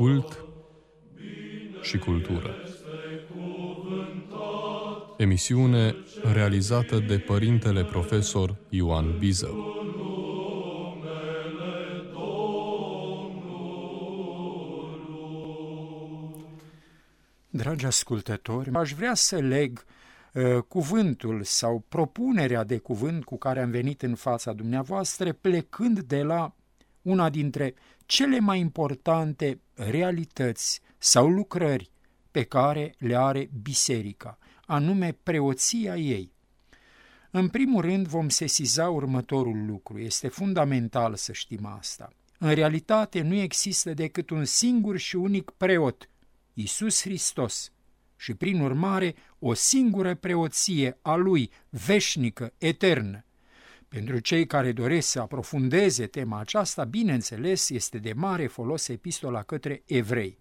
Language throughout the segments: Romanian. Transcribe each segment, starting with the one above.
Cult și cultură. Emisiune realizată de părintele profesor Ioan Bizău. Dragi ascultători, aș vrea să leg uh, cuvântul sau propunerea de cuvânt cu care am venit în fața dumneavoastră, plecând de la una dintre cele mai importante realități sau lucrări pe care le are biserica, anume preoția ei. În primul rând vom sesiza următorul lucru, este fundamental să știm asta. În realitate nu există decât un singur și unic preot, Isus Hristos, și prin urmare o singură preoție a Lui, veșnică, eternă. Pentru cei care doresc să aprofundeze tema aceasta, bineînțeles, este de mare folos epistola către evrei.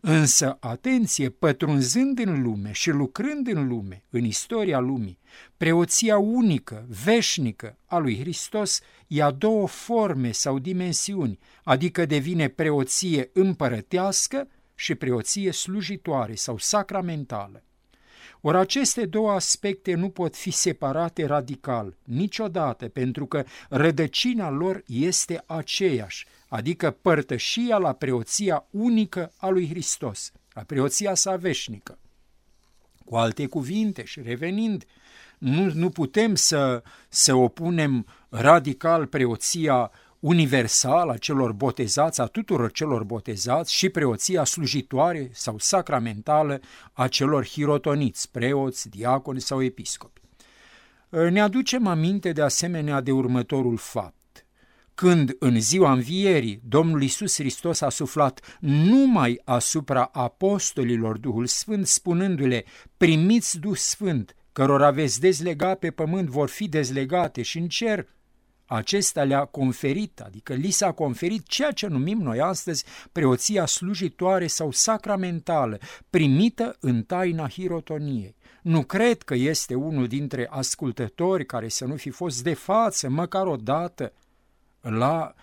Însă, atenție, pătrunzând în lume și lucrând în lume, în istoria lumii, preoția unică, veșnică a lui Hristos ia două forme sau dimensiuni, adică devine preoție împărătească și preoție slujitoare sau sacramentală. Ori aceste două aspecte nu pot fi separate radical, niciodată, pentru că rădăcina lor este aceeași, adică părtășia la preoția unică a lui Hristos, la preoția sa veșnică. Cu alte cuvinte și revenind, nu, nu putem să, să opunem radical preoția universală a celor botezați, a tuturor celor botezați și preoția slujitoare sau sacramentală a celor hirotoniți, preoți, diaconi sau episcopi. Ne aducem aminte de asemenea de următorul fapt. Când în ziua învierii Domnul Isus Hristos a suflat numai asupra apostolilor Duhul Sfânt, spunându-le, primiți Duh Sfânt, cărora veți dezlega pe pământ vor fi dezlegate și în cer acesta le-a conferit, adică li s-a conferit ceea ce numim noi astăzi preoția slujitoare sau sacramentală, primită în taina hirotoniei. Nu cred că este unul dintre ascultători care să nu fi fost de față, măcar o dată, la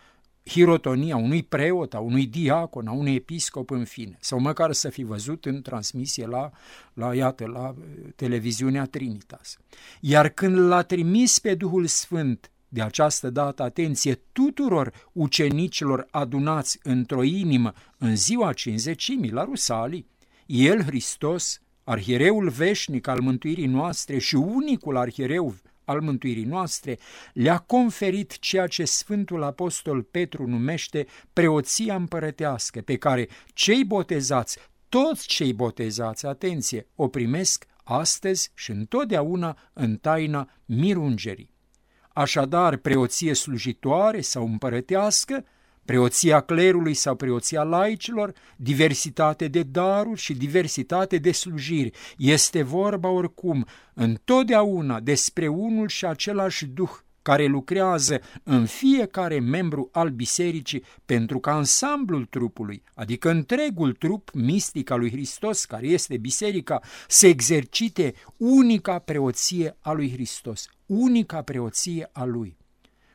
hirotonia unui preot, a unui diacon, a unui episcop, în fine, sau măcar să fi văzut în transmisie la, la, iată, la televiziunea Trinitas. Iar când l-a trimis pe Duhul Sfânt de această dată, atenție tuturor ucenicilor adunați într-o inimă în ziua cinzecimii la Rusalii, El, Hristos, arhiereul veșnic al mântuirii noastre și unicul arhiereu al mântuirii noastre, le-a conferit ceea ce Sfântul Apostol Petru numește preoția împărătească, pe care cei botezați, toți cei botezați, atenție, o primesc astăzi și întotdeauna în taina mirungerii. Așadar, preoție slujitoare sau împărătească, preoția clerului sau preoția laicilor, diversitate de daruri și diversitate de slujiri. Este vorba oricum întotdeauna despre unul și același Duh care lucrează în fiecare membru al bisericii pentru ca ansamblul trupului, adică întregul trup mistic al lui Hristos, care este biserica, să exercite unica preoție a lui Hristos, unica preoție a lui.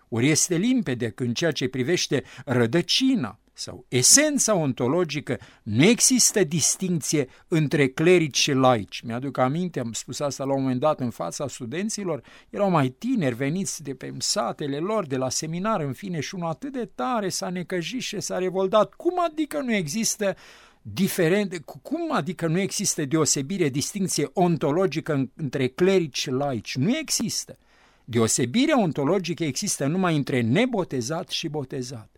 Ori este limpede că în ceea ce privește rădăcina sau esența ontologică, nu există distinție între clerici și laici. Mi-aduc aminte, am spus asta la un moment dat în fața studenților, erau mai tineri veniți de pe satele lor, de la seminar, în fine, și unul atât de tare s-a necăjit și s-a revoltat. Cum adică nu există diferent, cum adică nu există deosebire, distinție ontologică între clerici și laici? Nu există. Deosebirea ontologică există numai între nebotezat și botezat.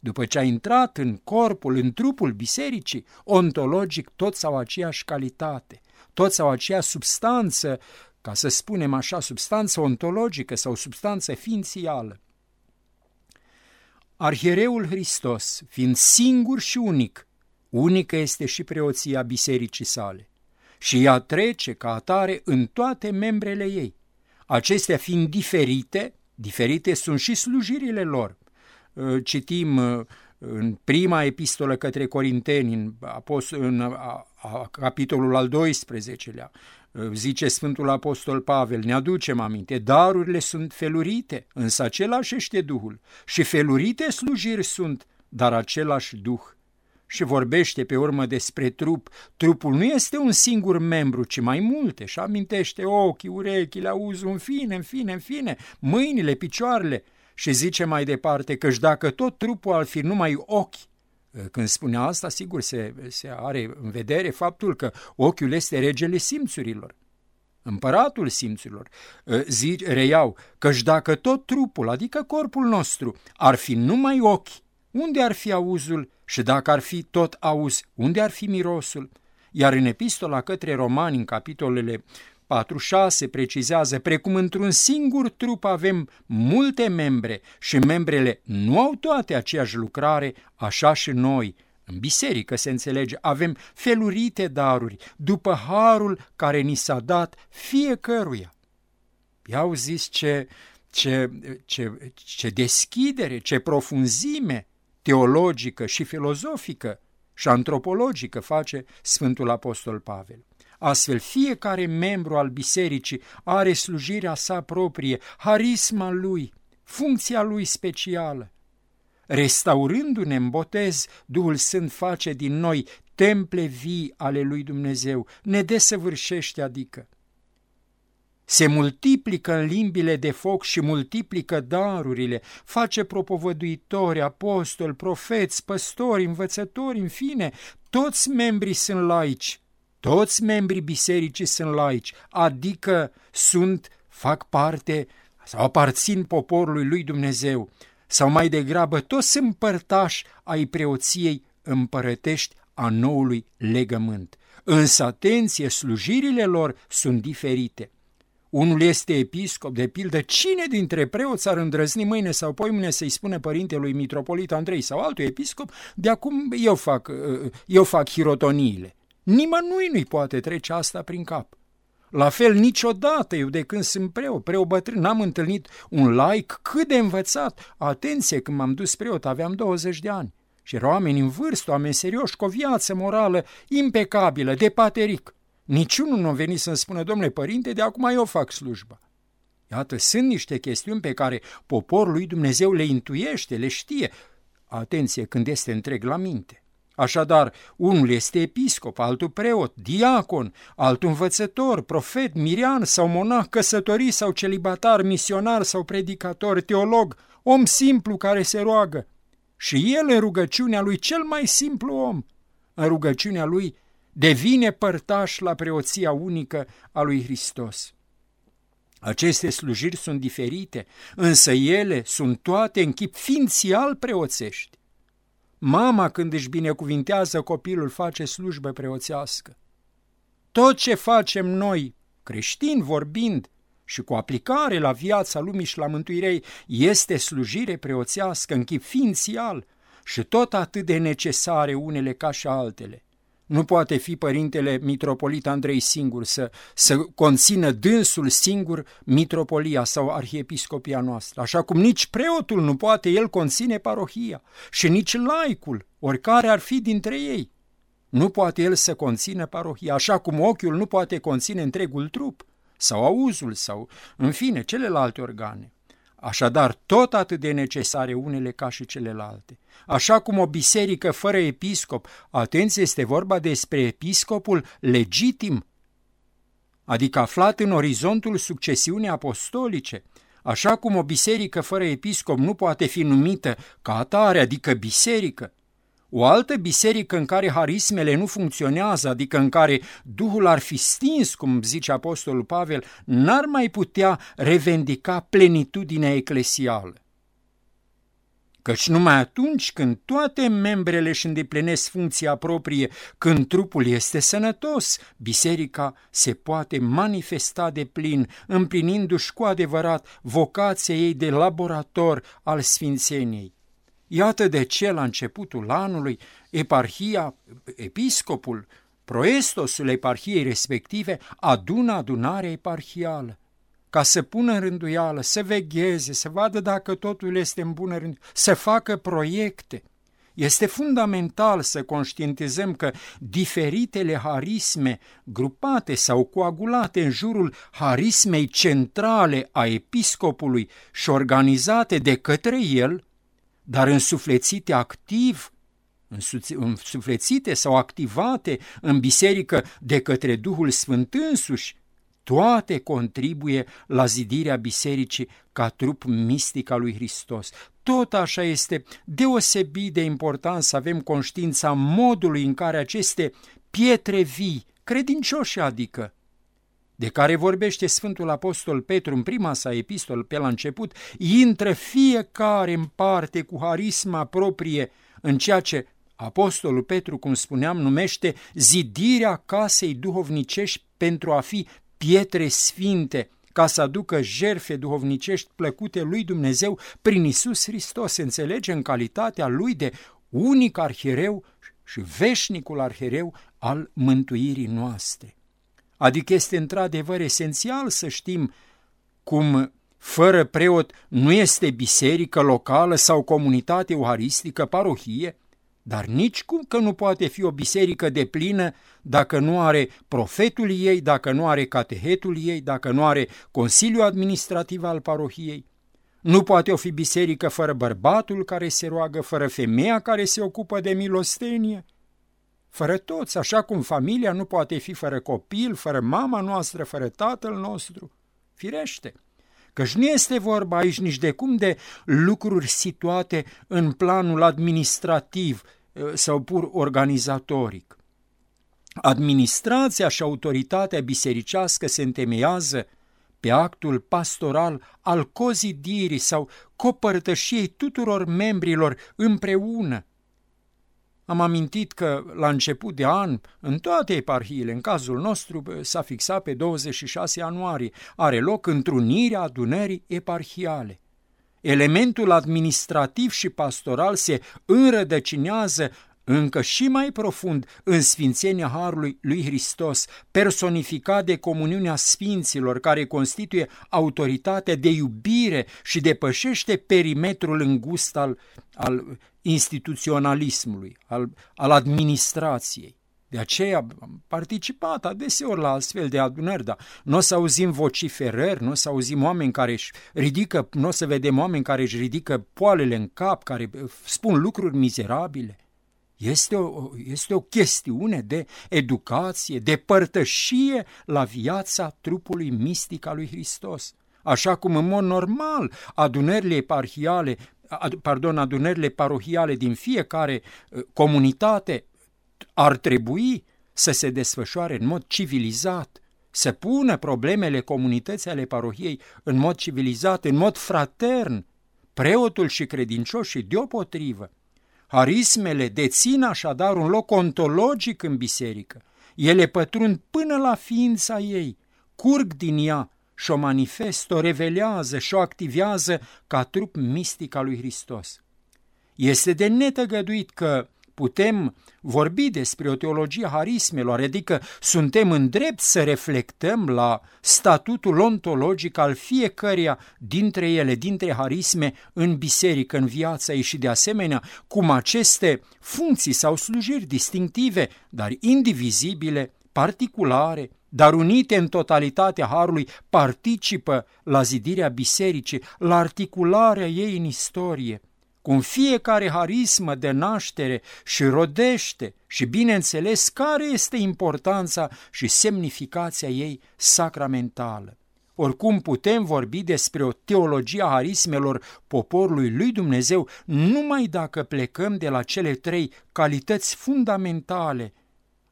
După ce a intrat în corpul, în trupul bisericii, ontologic toți au aceeași calitate, toți au aceeași substanță, ca să spunem așa, substanță ontologică sau substanță ființială. Arhiereul Hristos, fiind singur și unic, unică este și preoția bisericii sale și ea trece ca atare în toate membrele ei. Acestea fiind diferite, diferite sunt și slujirile lor. Uh, citim uh, în prima epistolă către Corinteni, în, în a, a, capitolul al 12-lea, uh, zice Sfântul Apostol Pavel, ne aducem aminte, darurile sunt felurite, însă același este Duhul și felurite slujiri sunt, dar același Duh. Și vorbește pe urmă despre trup, trupul nu este un singur membru, ci mai multe. Și amintește ochii, urechile, auzul, în fine, în fine, în fine, mâinile, picioarele și zice mai departe că dacă tot trupul ar fi numai ochi, când spune asta, sigur, se, se are în vedere faptul că ochiul este regele simțurilor împăratul simțurilor, zice, reiau, căci dacă tot trupul, adică corpul nostru, ar fi numai ochi, unde ar fi auzul și dacă ar fi tot auz, unde ar fi mirosul? Iar în epistola către romani, în capitolele 4-6, precizează, precum într-un singur trup avem multe membre și membrele nu au toate aceeași lucrare, așa și noi, în biserică se înțelege, avem felurite daruri după harul care ni s-a dat fiecăruia. I-au zis ce, ce, ce, ce deschidere, ce profunzime teologică și filozofică și antropologică face Sfântul Apostol Pavel. Astfel, fiecare membru al bisericii are slujirea sa proprie, harisma lui, funcția lui specială. Restaurându-ne în botez, Duhul Sfânt face din noi temple vii ale lui Dumnezeu, ne desăvârșește adică se multiplică în limbile de foc și multiplică darurile, face propovăduitori, apostoli, profeți, păstori, învățători, în fine, toți membrii sunt laici, toți membrii bisericii sunt laici, adică sunt, fac parte sau aparțin poporului lui Dumnezeu, sau mai degrabă toți sunt părtași ai preoției împărătești a noului legământ. Însă, atenție, slujirile lor sunt diferite. Unul este episcop, de pildă, cine dintre preoți ar îndrăzni mâine sau poimâine să-i spune părintelui mitropolit Andrei sau altul episcop, de acum eu fac, uh, eu fac hirotoniile. Nimănui nu-i poate trece asta prin cap. La fel, niciodată eu de când sunt preot, preot bătrân, n-am întâlnit un laic cât de învățat. Atenție, când m-am dus preot, aveam 20 de ani. Și erau oameni în vârstă, oameni serioși, cu o viață morală impecabilă, de pateric. Niciunul nu a venit să-mi spună, domnule părinte, de acum eu fac slujba. Iată, sunt niște chestiuni pe care poporul lui Dumnezeu le intuiește, le știe. Atenție, când este întreg la minte. Așadar, unul este episcop, altul preot, diacon, altul învățător, profet, mirian sau monah, căsătorit sau celibatar, misionar sau predicator, teolog, om simplu care se roagă. Și el în rugăciunea lui, cel mai simplu om, în rugăciunea lui devine părtaș la preoția unică a lui Hristos. Aceste slujiri sunt diferite, însă ele sunt toate în chip ființial preoțești. Mama când își binecuvintează copilul face slujbă preoțească. Tot ce facem noi, creștini vorbind, și cu aplicare la viața lumii și la mântuirei, este slujire preoțească în chip ființial și tot atât de necesare unele ca și altele. Nu poate fi părintele mitropolit Andrei singur să, să conțină dânsul singur mitropolia sau arhiepiscopia noastră, așa cum nici preotul nu poate el conține parohia și nici laicul, oricare ar fi dintre ei. Nu poate el să conțină parohia, așa cum ochiul nu poate conține întregul trup, sau auzul, sau, în fine, celelalte organe. Așadar, tot atât de necesare unele ca și celelalte. Așa cum o biserică fără episcop, atenție, este vorba despre episcopul legitim, adică aflat în orizontul succesiunii apostolice, așa cum o biserică fără episcop nu poate fi numită ca atare, adică biserică, o altă biserică în care harismele nu funcționează, adică în care Duhul ar fi stins, cum zice Apostolul Pavel, n-ar mai putea revendica plenitudinea eclesială. Căci numai atunci când toate membrele își îndeplinesc funcția proprie, când trupul este sănătos, biserica se poate manifesta de plin, împlinindu-și cu adevărat vocația ei de laborator al sfințeniei. Iată de ce la începutul anului eparhia, episcopul, proestosul eparhiei respective adună adunarea eparhială ca să pună în rânduială, să vegheze, să vadă dacă totul este în bună rând, să facă proiecte. Este fundamental să conștientizăm că diferitele harisme grupate sau coagulate în jurul harismei centrale a episcopului și organizate de către el dar însuflețite activ însuflețite sau activate în biserică de către Duhul Sfânt însuși, toate contribuie la zidirea bisericii ca trup mistic al lui Hristos. Tot așa este deosebit de important să avem conștiința modului în care aceste pietre vii, credincioși adică, de care vorbește Sfântul Apostol Petru în prima sa epistolă pe la început, intră fiecare în parte cu harisma proprie în ceea ce Apostolul Petru, cum spuneam, numește zidirea casei duhovnicești pentru a fi pietre sfinte, ca să aducă jerfe duhovnicești plăcute lui Dumnezeu prin Isus Hristos, se înțelege în calitatea lui de unic arhiereu și veșnicul arhiereu al mântuirii noastre. Adică este într-adevăr esențial să știm cum fără preot nu este biserică locală sau comunitate euharistică, parohie, dar nici cum că nu poate fi o biserică de plină dacă nu are profetul ei, dacă nu are catehetul ei, dacă nu are consiliul administrativ al parohiei. Nu poate o fi biserică fără bărbatul care se roagă, fără femeia care se ocupă de milostenie, fără toți, așa cum familia nu poate fi fără copil, fără mama noastră, fără tatăl nostru. Firește, căci nu este vorba aici nici de cum de lucruri situate în planul administrativ eh, sau pur organizatoric. Administrația și autoritatea bisericească se întemeiază pe actul pastoral al cozidirii sau copărtășiei tuturor membrilor împreună, am amintit că la început de an, în toate eparhiile, în cazul nostru s-a fixat pe 26 ianuarie, are loc întrunirea adunării eparhiale. Elementul administrativ și pastoral se înrădăcinează încă și mai profund în sfințenia Harului lui Hristos, personificat de comuniunea sfinților, care constituie autoritatea de iubire și depășește perimetrul îngust al, al instituționalismului, al, al administrației. De aceea am participat adeseori la astfel de adunări, dar nu o să auzim vociferări, nu o să auzim oameni care își ridică, nu o să vedem oameni care își ridică poalele în cap, care spun lucruri mizerabile. Este o, este o chestiune de educație, de părtășie la viața trupului mistic al lui Hristos. Așa cum în mod normal adunările eparhiale, pardon, adunările parohiale din fiecare uh, comunitate ar trebui să se desfășoare în mod civilizat, să pună problemele comunității ale parohiei în mod civilizat, în mod fratern, preotul și credincioșii deopotrivă Harismele dețin așadar un loc ontologic în biserică. Ele pătrund până la ființa ei, curg din ea și o manifestă, o revelează și o activează ca trup mistic al lui Hristos. Este de netăgăduit că putem vorbi despre o teologie harismelor, adică suntem în drept să reflectăm la statutul ontologic al fiecăreia dintre ele, dintre harisme, în biserică, în viața ei și de asemenea cum aceste funcții sau slujiri distinctive, dar indivizibile, particulare, dar unite în totalitatea Harului, participă la zidirea bisericii, la articularea ei în istorie – cum fiecare harismă de naștere și rodește și, bineînțeles, care este importanța și semnificația ei sacramentală. Oricum putem vorbi despre o teologie a harismelor poporului lui Dumnezeu numai dacă plecăm de la cele trei calități fundamentale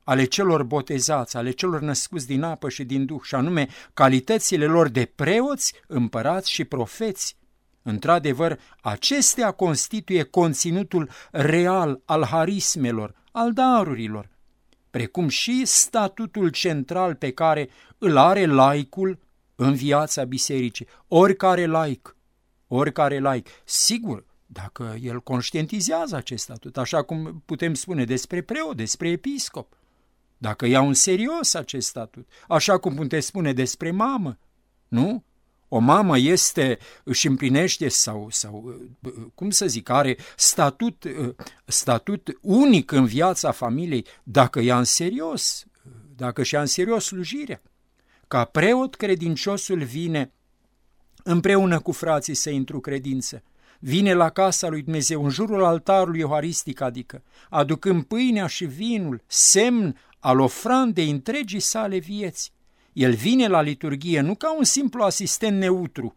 ale celor botezați, ale celor născuți din apă și din duh, și anume calitățile lor de preoți, împărați și profeți, Într-adevăr, acestea constituie conținutul real al harismelor, al darurilor, precum și statutul central pe care îl are laicul în viața bisericii. Oricare laic, oricare laic, sigur, dacă el conștientizează acest statut, așa cum putem spune despre preot, despre episcop, dacă iau în serios acest statut, așa cum putem spune despre mamă, nu? O mamă este, își împlinește sau, sau, cum să zic, are statut, statut unic în viața familiei dacă ia în serios, dacă și ia în serios slujirea. Ca preot credinciosul vine împreună cu frații să intru credință, vine la casa lui Dumnezeu, în jurul altarului euharistic, adică, aducând pâinea și vinul, semn al ofrandei întregii sale vieți. El vine la liturghie nu ca un simplu asistent neutru,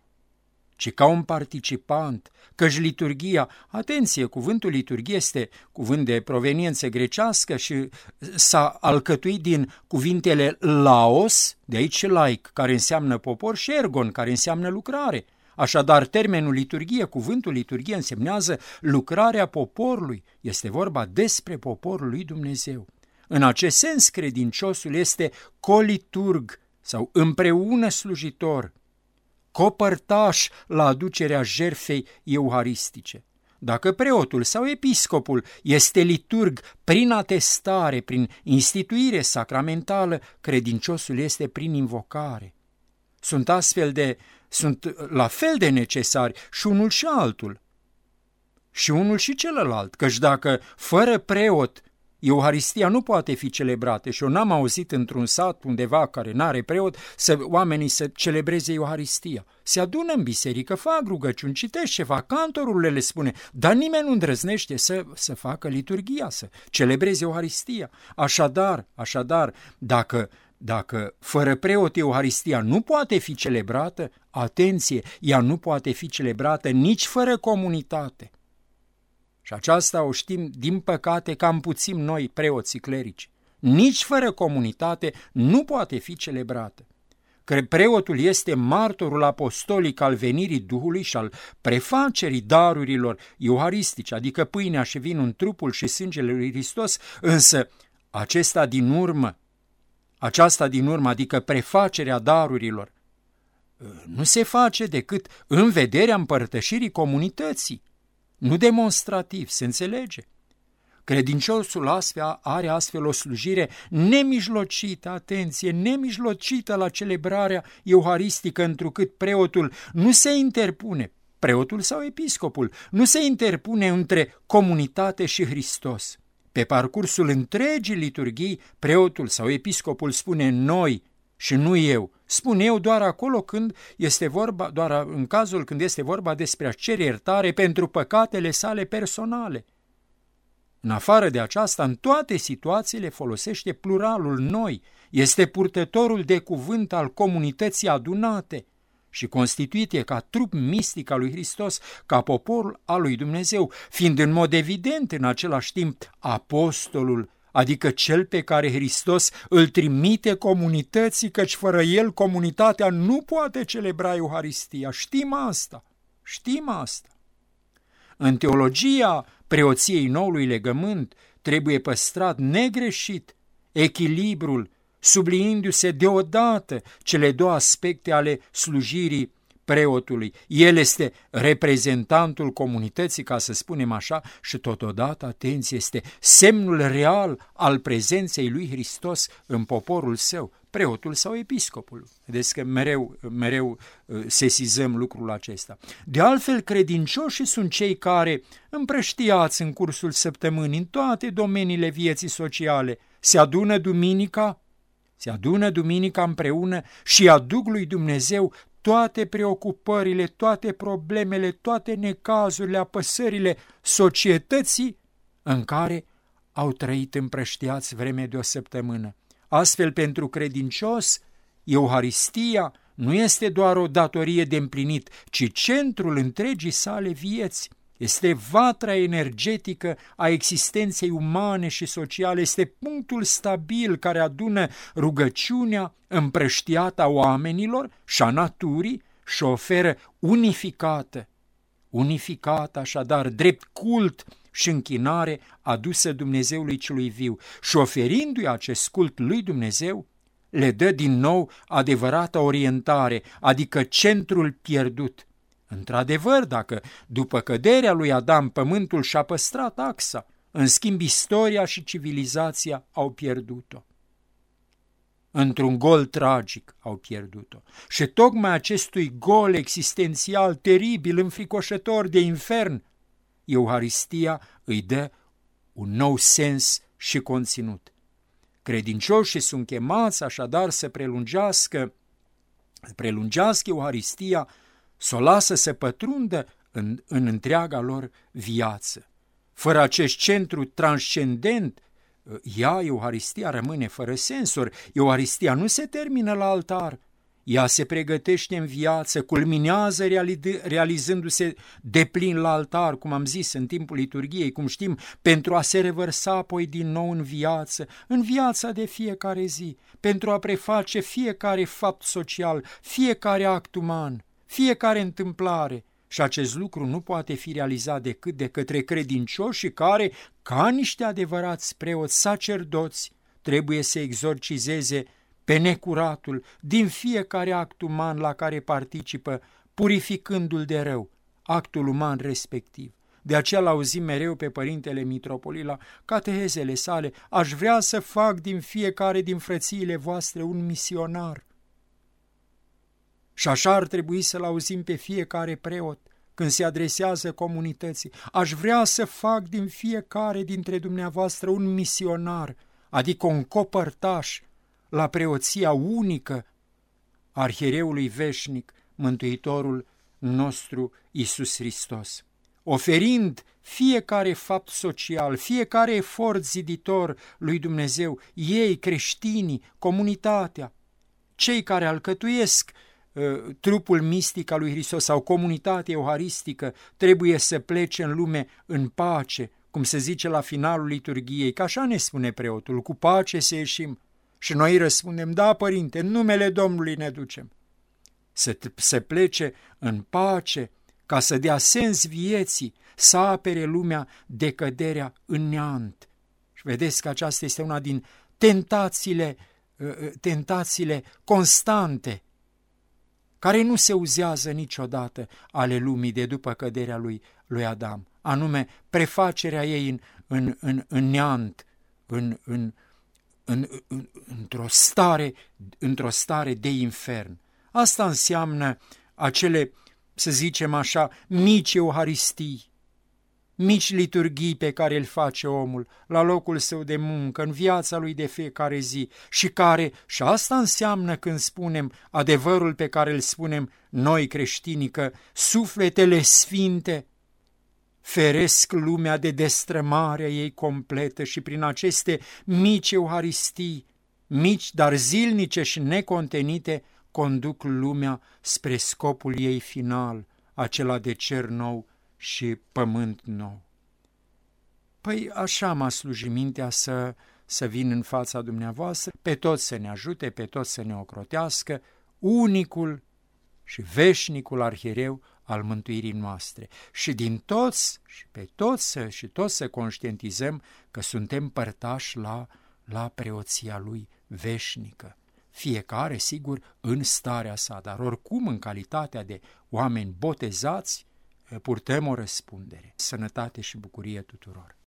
ci ca un participant, căci liturgia, atenție, cuvântul liturgie este cuvânt de proveniență grecească și s-a alcătuit din cuvintele laos, de aici laic, care înseamnă popor, și ergon, care înseamnă lucrare. Așadar, termenul liturgie, cuvântul liturgie însemnează lucrarea poporului. Este vorba despre poporul lui Dumnezeu. În acest sens, credinciosul este coliturg sau împreună slujitor, copărtaș la aducerea jerfei euharistice. Dacă preotul sau episcopul este liturg prin atestare, prin instituire sacramentală, credinciosul este prin invocare. Sunt astfel de, sunt la fel de necesari și unul și altul. Și unul și celălalt, căci dacă fără preot Euharistia nu poate fi celebrată și eu n-am auzit într-un sat undeva care n-are preot să oamenii să celebreze Euharistia. Se adună în biserică, fac rugăciuni, citește ceva, cantorul le spune, dar nimeni nu îndrăznește să, să facă liturgia, să celebreze Euharistia. Așadar, așadar, dacă dacă fără preot Euharistia nu poate fi celebrată, atenție, ea nu poate fi celebrată nici fără comunitate. Și aceasta o știm, din păcate, cam puțin noi, preoții clerici. Nici fără comunitate nu poate fi celebrată. Că preotul este martorul apostolic al venirii Duhului și al prefacerii darurilor euharistice, adică pâinea și vinul în trupul și sângele lui Hristos, însă acesta din urmă, aceasta din urmă, adică prefacerea darurilor, nu se face decât în vederea împărtășirii comunității nu demonstrativ, se înțelege. Credinciosul astfel are astfel o slujire nemijlocită, atenție, nemijlocită la celebrarea euharistică, întrucât preotul nu se interpune, preotul sau episcopul, nu se interpune între comunitate și Hristos. Pe parcursul întregii liturghii, preotul sau episcopul spune noi și nu eu, Spun eu doar acolo când este vorba, doar în cazul când este vorba despre a cere iertare pentru păcatele sale personale. În afară de aceasta, în toate situațiile folosește pluralul noi, este purtătorul de cuvânt al comunității adunate și constituite ca trup mistic al lui Hristos, ca poporul al lui Dumnezeu, fiind în mod evident în același timp apostolul adică cel pe care Hristos îl trimite comunității, căci fără el comunitatea nu poate celebra Euharistia. Știm asta, știm asta. În teologia preoției noului legământ trebuie păstrat negreșit echilibrul, subliindu-se deodată cele două aspecte ale slujirii preotului. El este reprezentantul comunității, ca să spunem așa, și totodată, atenție, este semnul real al prezenței lui Hristos în poporul său, preotul sau episcopul. Vedeți că mereu, mereu uh, sesizăm lucrul acesta. De altfel, credincioșii sunt cei care, împrăștiați în cursul săptămânii, în toate domeniile vieții sociale, se adună duminica se adună duminica împreună și aduc lui Dumnezeu toate preocupările, toate problemele, toate necazurile, apăsările societății în care au trăit împrăștiați vreme de o săptămână. Astfel, pentru credincios, Euharistia nu este doar o datorie de împlinit, ci centrul întregii sale vieți. Este vatra energetică a existenței umane și sociale, este punctul stabil care adună rugăciunea împrăștiată a oamenilor și a naturii și oferă unificată, unificată așadar, drept cult și închinare adusă Dumnezeului celui viu. Și oferindu-i acest cult lui Dumnezeu, le dă din nou adevărată orientare, adică centrul pierdut – Într-adevăr, dacă după căderea lui Adam pământul și-a păstrat axa, în schimb istoria și civilizația au pierdut-o. Într-un gol tragic au pierdut-o. Și tocmai acestui gol existențial teribil, înfricoșător de infern, Euharistia îi dă un nou sens și conținut. Credincioșii sunt chemați așadar să prelungească, prelungească Euharistia să o lasă să pătrundă în, în întreaga lor viață. Fără acest centru transcendent, ea, Euharistia, rămâne fără sensuri. Euharistia nu se termină la altar, ea se pregătește în viață, culminează realizându-se deplin la altar, cum am zis, în timpul liturgiei, cum știm, pentru a se revărsa apoi din nou în viață, în viața de fiecare zi, pentru a preface fiecare fapt social, fiecare act uman, fiecare întâmplare. Și acest lucru nu poate fi realizat decât de către credincioși care, ca niște adevărați preoți sacerdoți, trebuie să exorcizeze pe necuratul din fiecare act uman la care participă, purificându-l de rău, actul uman respectiv. De aceea l-auzim mereu pe Părintele Mitropolit la catehezele sale, aș vrea să fac din fiecare din frățiile voastre un misionar. Și așa ar trebui să-l auzim pe fiecare preot când se adresează comunității. Aș vrea să fac din fiecare dintre dumneavoastră un misionar, adică un copărtaș la preoția unică arhiereului veșnic, Mântuitorul nostru Isus Hristos. Oferind fiecare fapt social, fiecare efort ziditor lui Dumnezeu, ei, creștinii, comunitatea, cei care alcătuiesc uh, trupul mistic al lui Hristos sau comunitatea euharistică trebuie să plece în lume în pace, cum se zice la finalul liturgiei, că așa ne spune preotul, cu pace să ieșim și noi răspundem, da, părinte, în numele Domnului ne ducem. Să se plece în pace, ca să dea sens vieții, să apere lumea de căderea în neant. Și vedeți că aceasta este una din tentațiile, ă, ă, tentațiile constante, care nu se uzează niciodată ale lumii de după căderea lui, lui Adam, anume prefacerea ei în, în, în, în neant, în, în, în, în, într-o stare, într-o stare de infern. Asta înseamnă acele, să zicem așa, mici euharistii, mici liturghii pe care îl face omul la locul său de muncă, în viața lui de fiecare zi și care, și asta înseamnă când spunem adevărul pe care îl spunem noi creștinii, că sufletele sfinte feresc lumea de destrămarea ei completă și prin aceste mici euharistii, mici dar zilnice și necontenite, conduc lumea spre scopul ei final, acela de cer nou și pământ nou. Păi așa m-a slujit mintea să, să vin în fața dumneavoastră, pe toți să ne ajute, pe toți să ne ocrotească, unicul și veșnicul arhiereu al mântuirii noastre și din toți și pe toți și toți să conștientizăm că suntem părtași la, la preoția lui veșnică. Fiecare, sigur, în starea sa, dar oricum în calitatea de oameni botezați, purtăm o răspundere. Sănătate și bucurie tuturor!